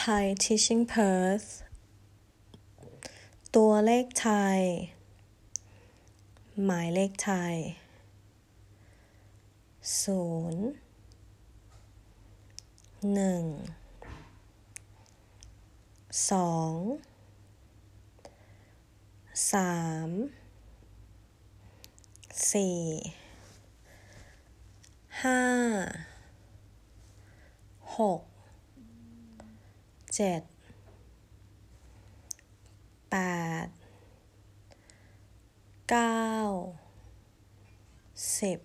Thai Teaching Perth ตัวเลขไทย หมายเลขไทย ศูนย์หนึ่ง สอง สาม สี่ ห้า หก เจ็ดแปดเก้าสิบ